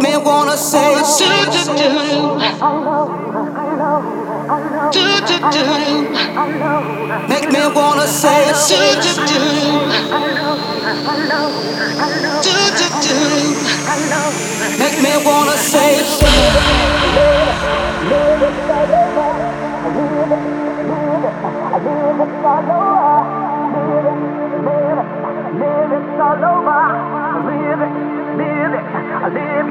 Make me wanna say it. do do do. Do do do. Make me wanna say it. do do do. Do do do. I love it. Make me wanna say.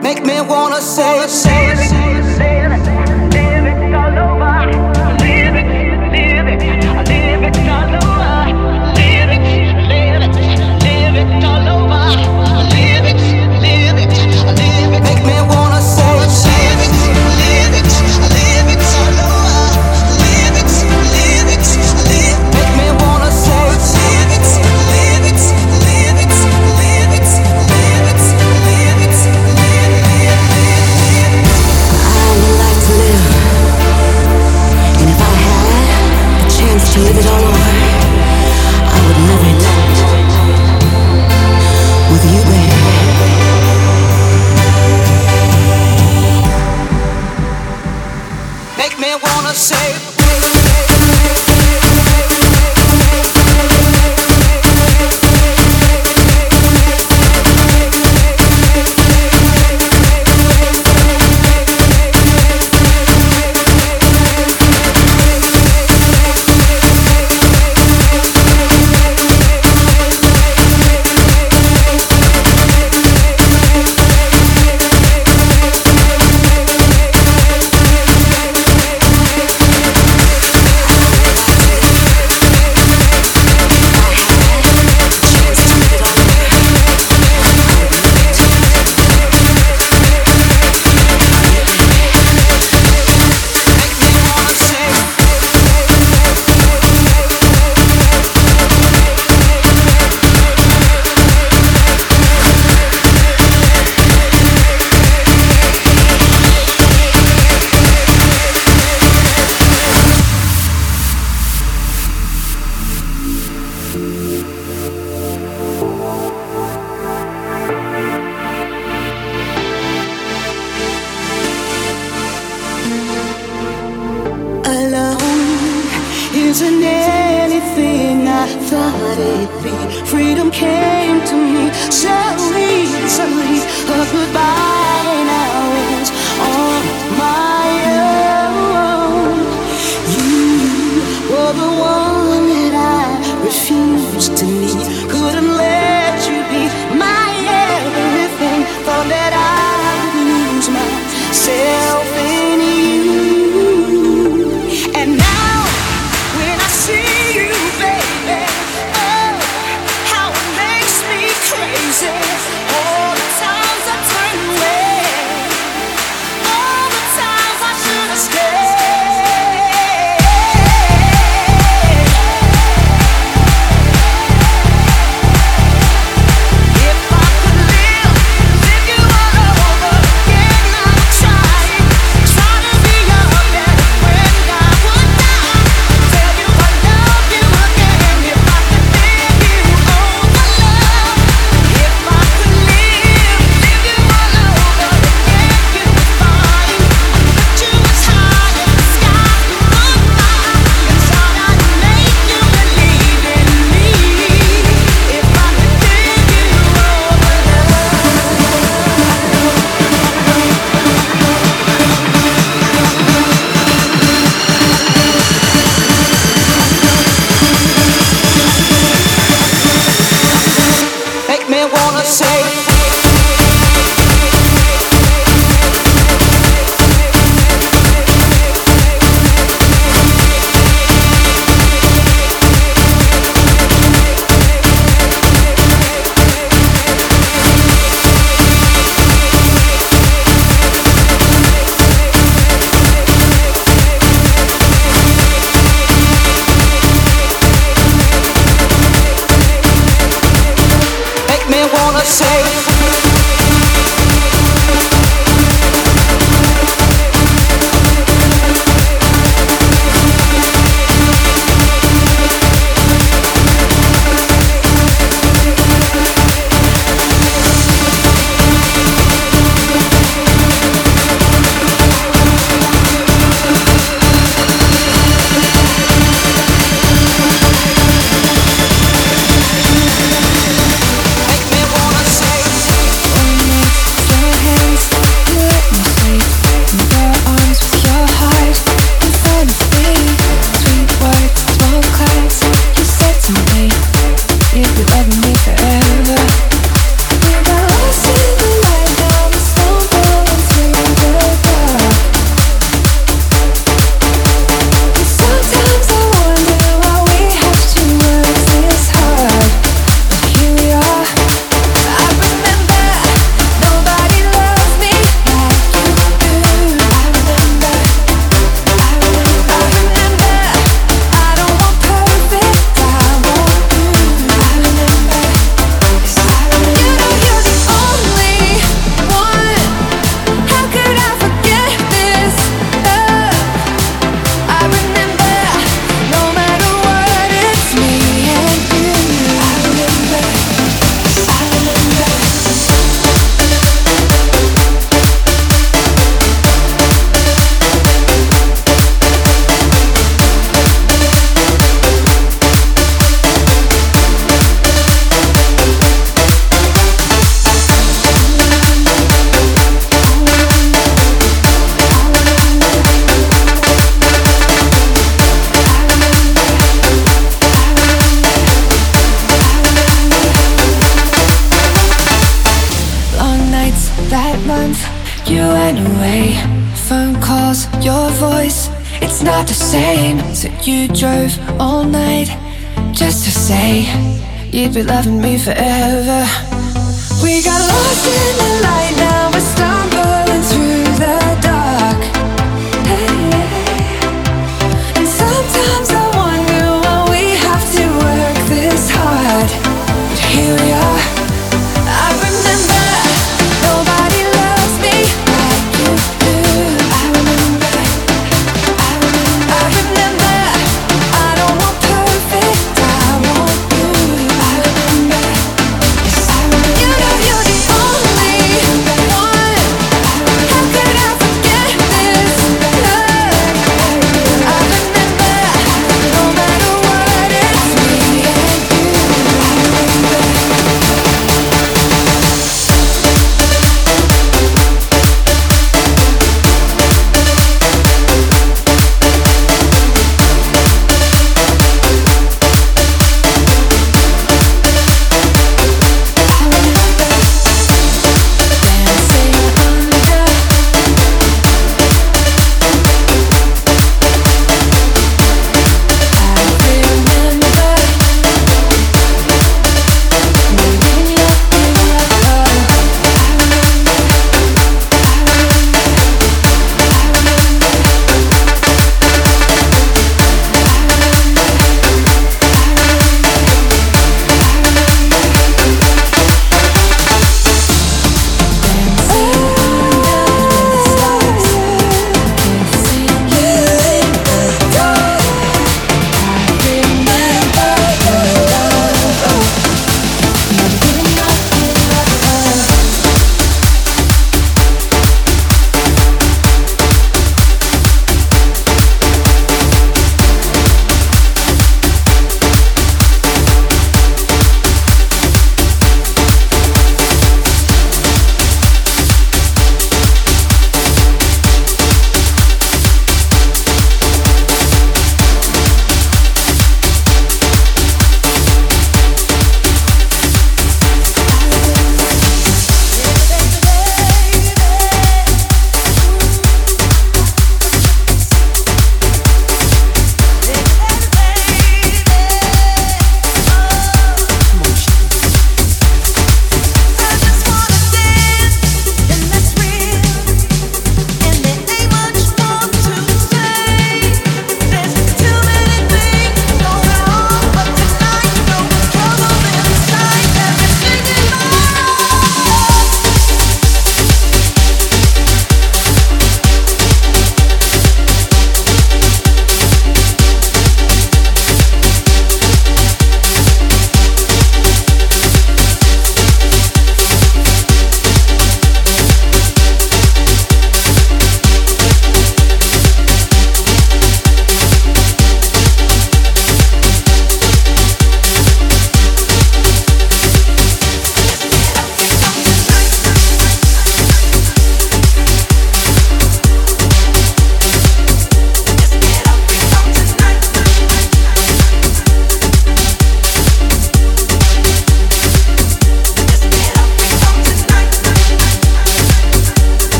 Make me wanna say, say, say, say, live it all over, live it, live it, live it all over, live it, live it, live it all over, live it, live it, live it. Make me wanna say, live it, live it to it all over, I would live it with you, baby. Make me wanna say. say. the same. So you drove all night just to say you'd be loving me forever. We got lost in the light.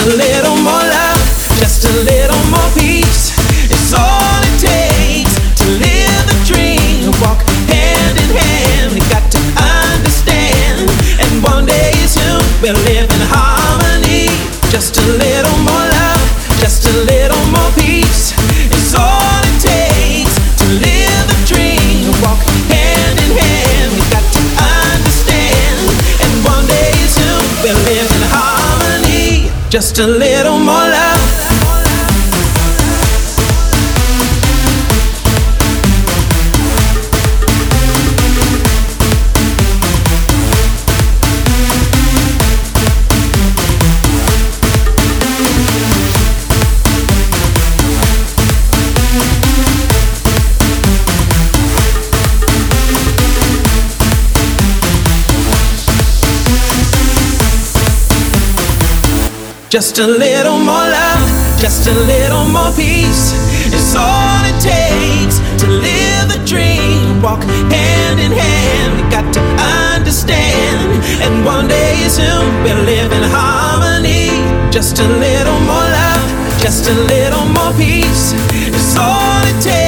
to live. Just a little more love, just a little more peace It's all it takes to live the dream. Walk hand in hand, you got to understand. And one day soon we'll live in harmony. Just a little more love, just a little more peace It's all it takes.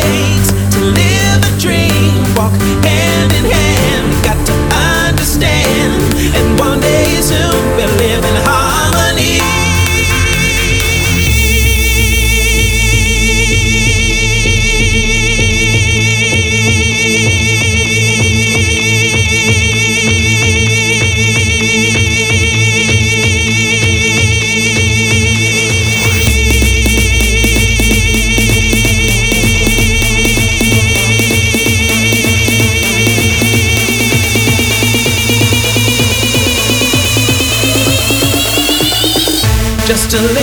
to live.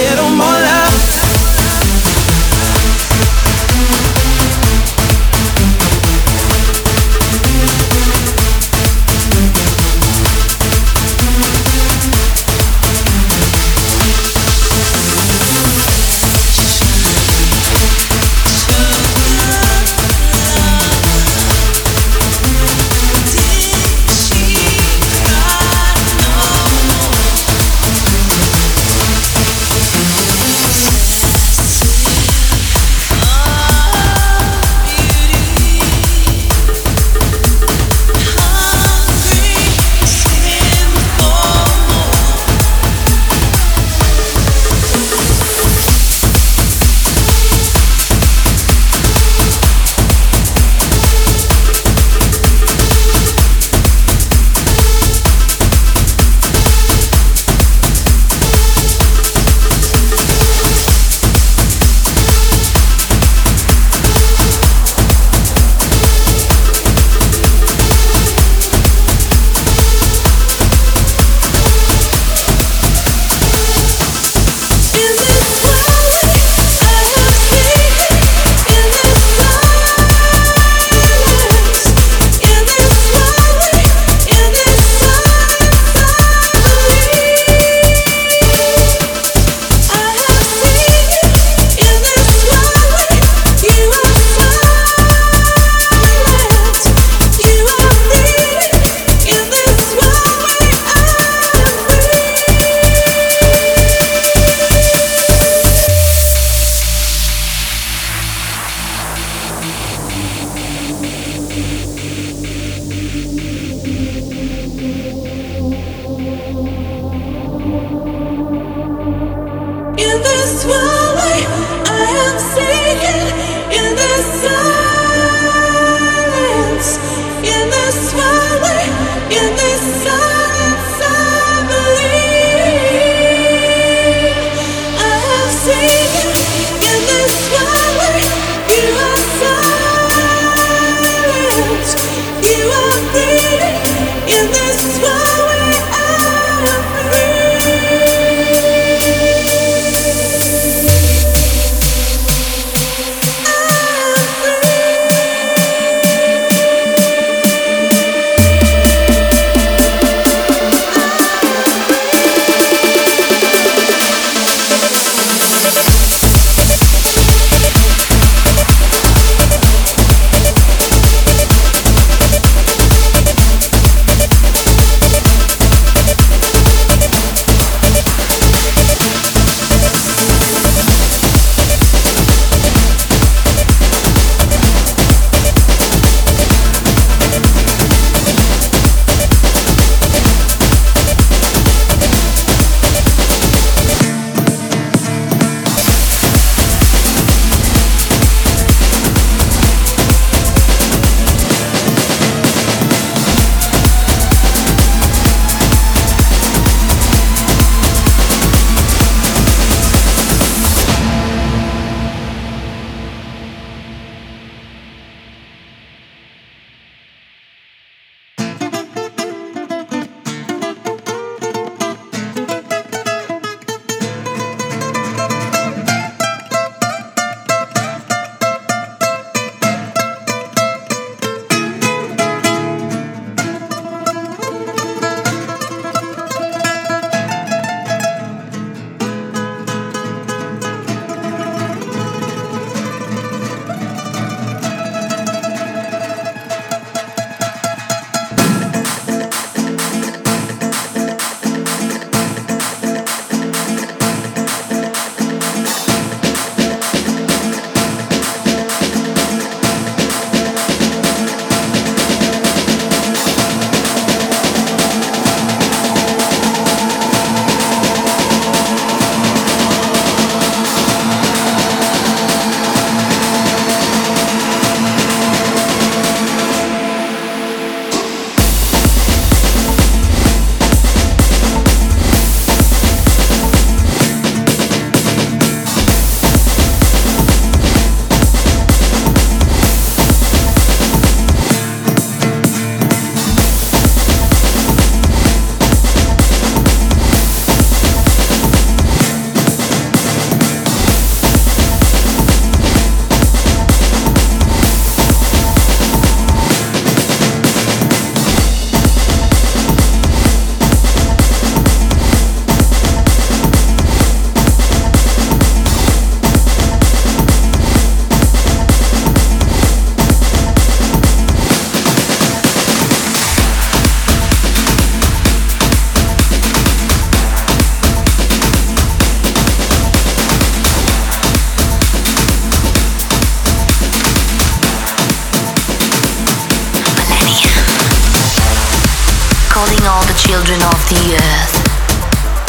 Children of the earth.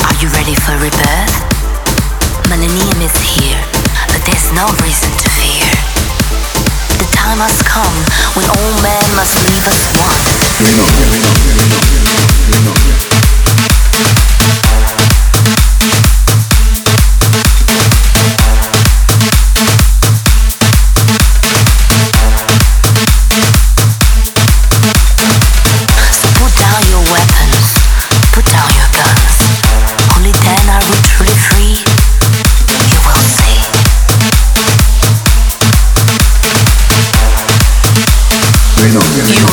Are you ready for rebirth? Millennium is here, but there's no reason to fear. The time has come when all men must leave us one. you.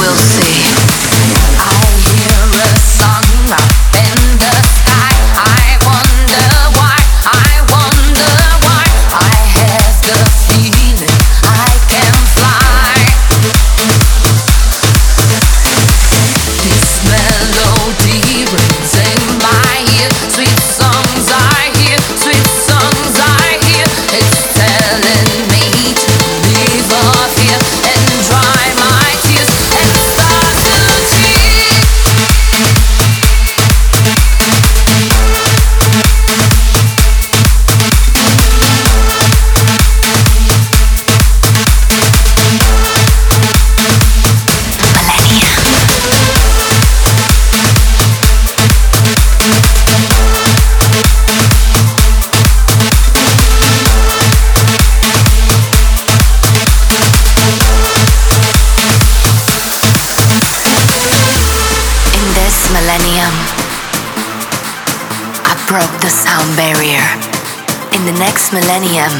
Millennium,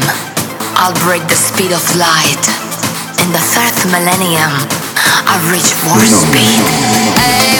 I'll break the speed of light. In the third millennium, I'll reach warp speed.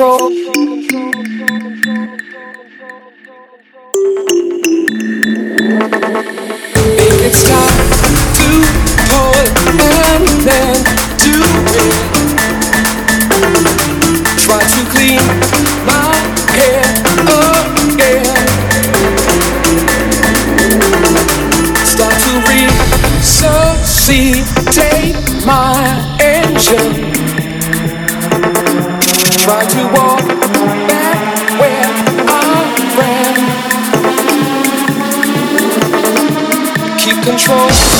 Control. Control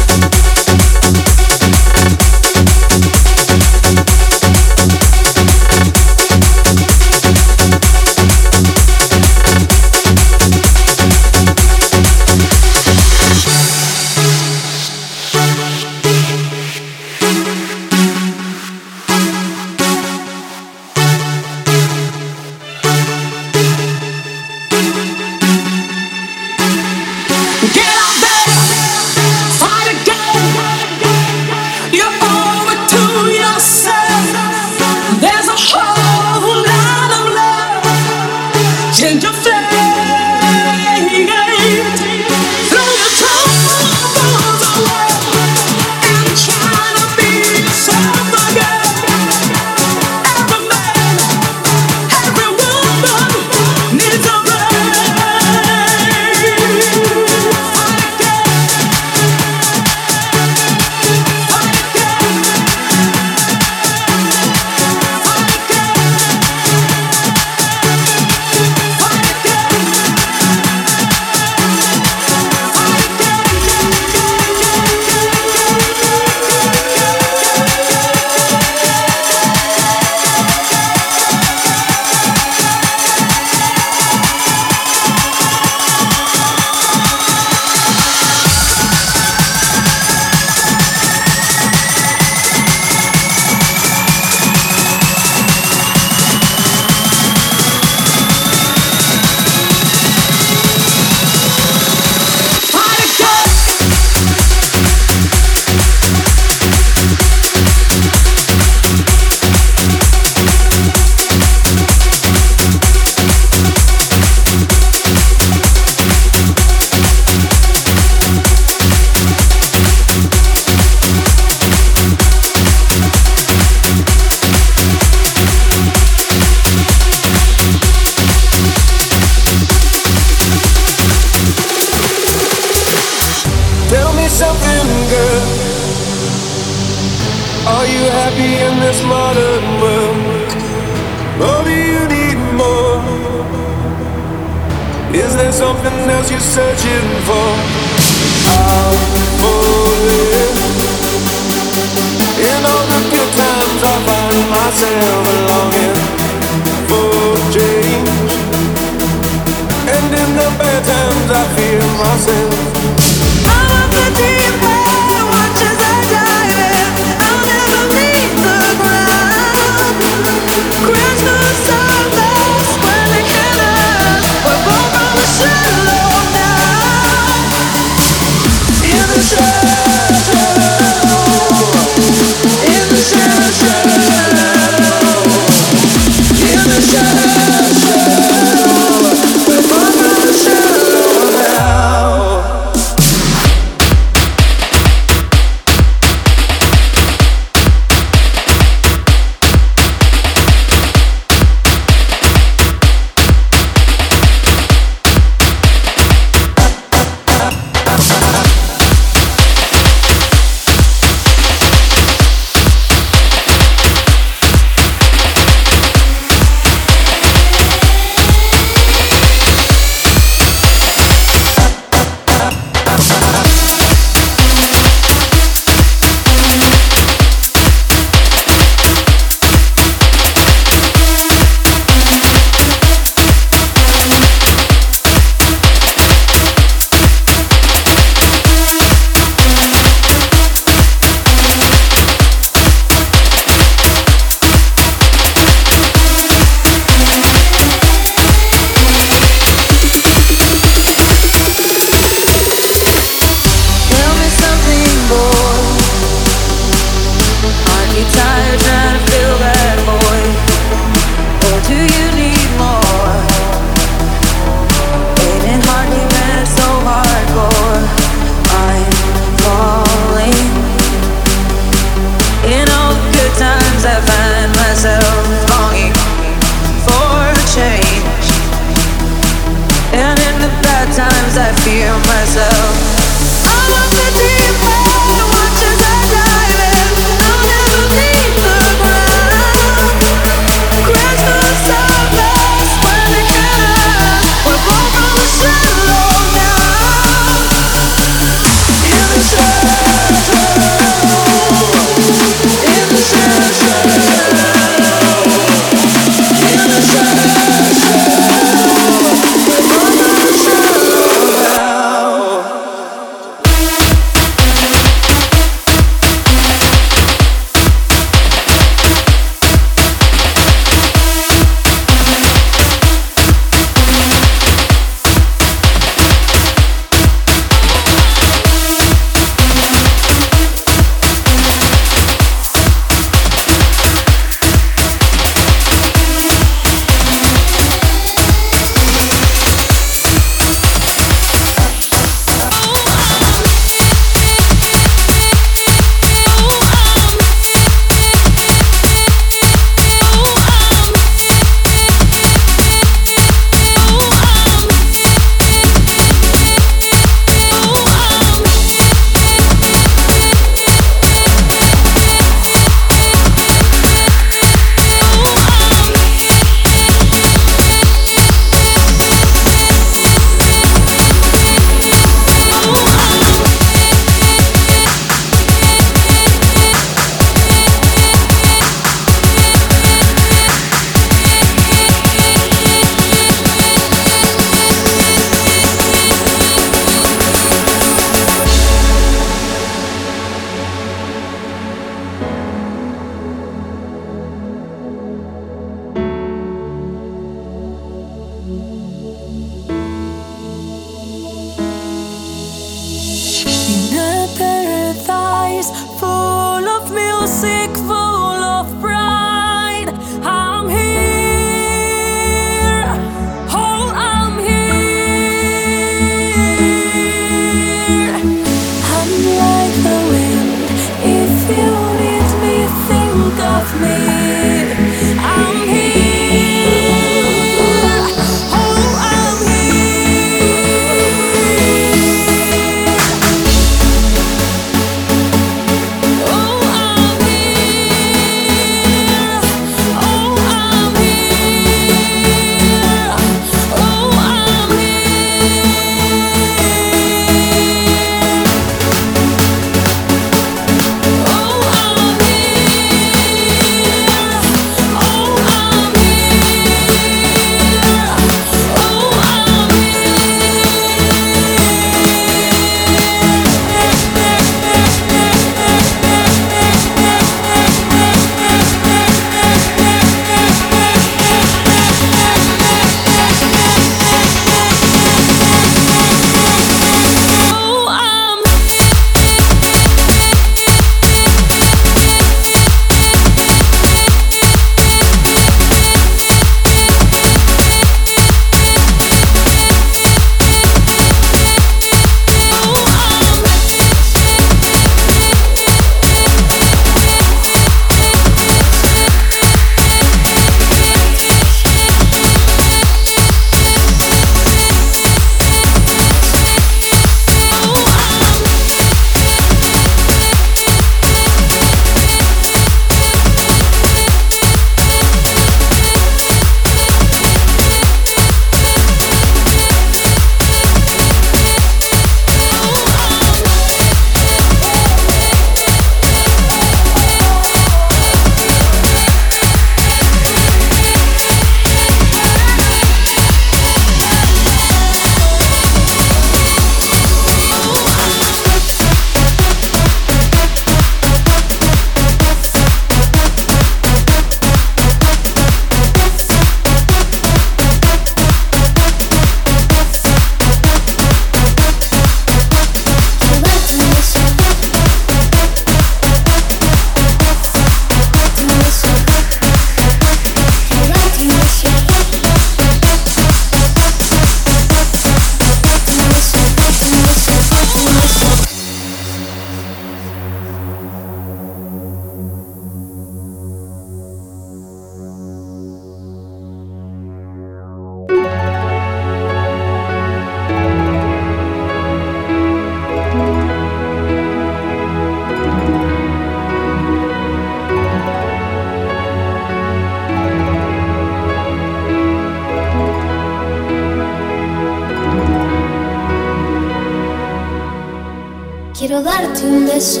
beso,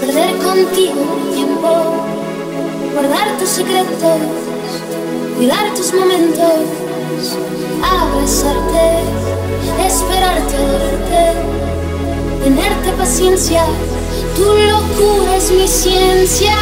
perder contigo el tiempo, guardar tus secretos, cuidar tus momentos, abrazarte, esperarte, adorarte, tenerte paciencia. Tu locura es mi ciencia.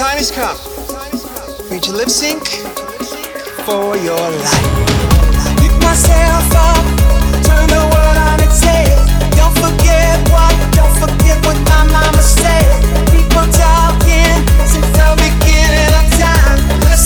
time has come. Reach to lip sync for your life. Pick myself up, turn the world on its head. Don't forget what, don't forget what my mama said. People talking since the beginning of time. Let's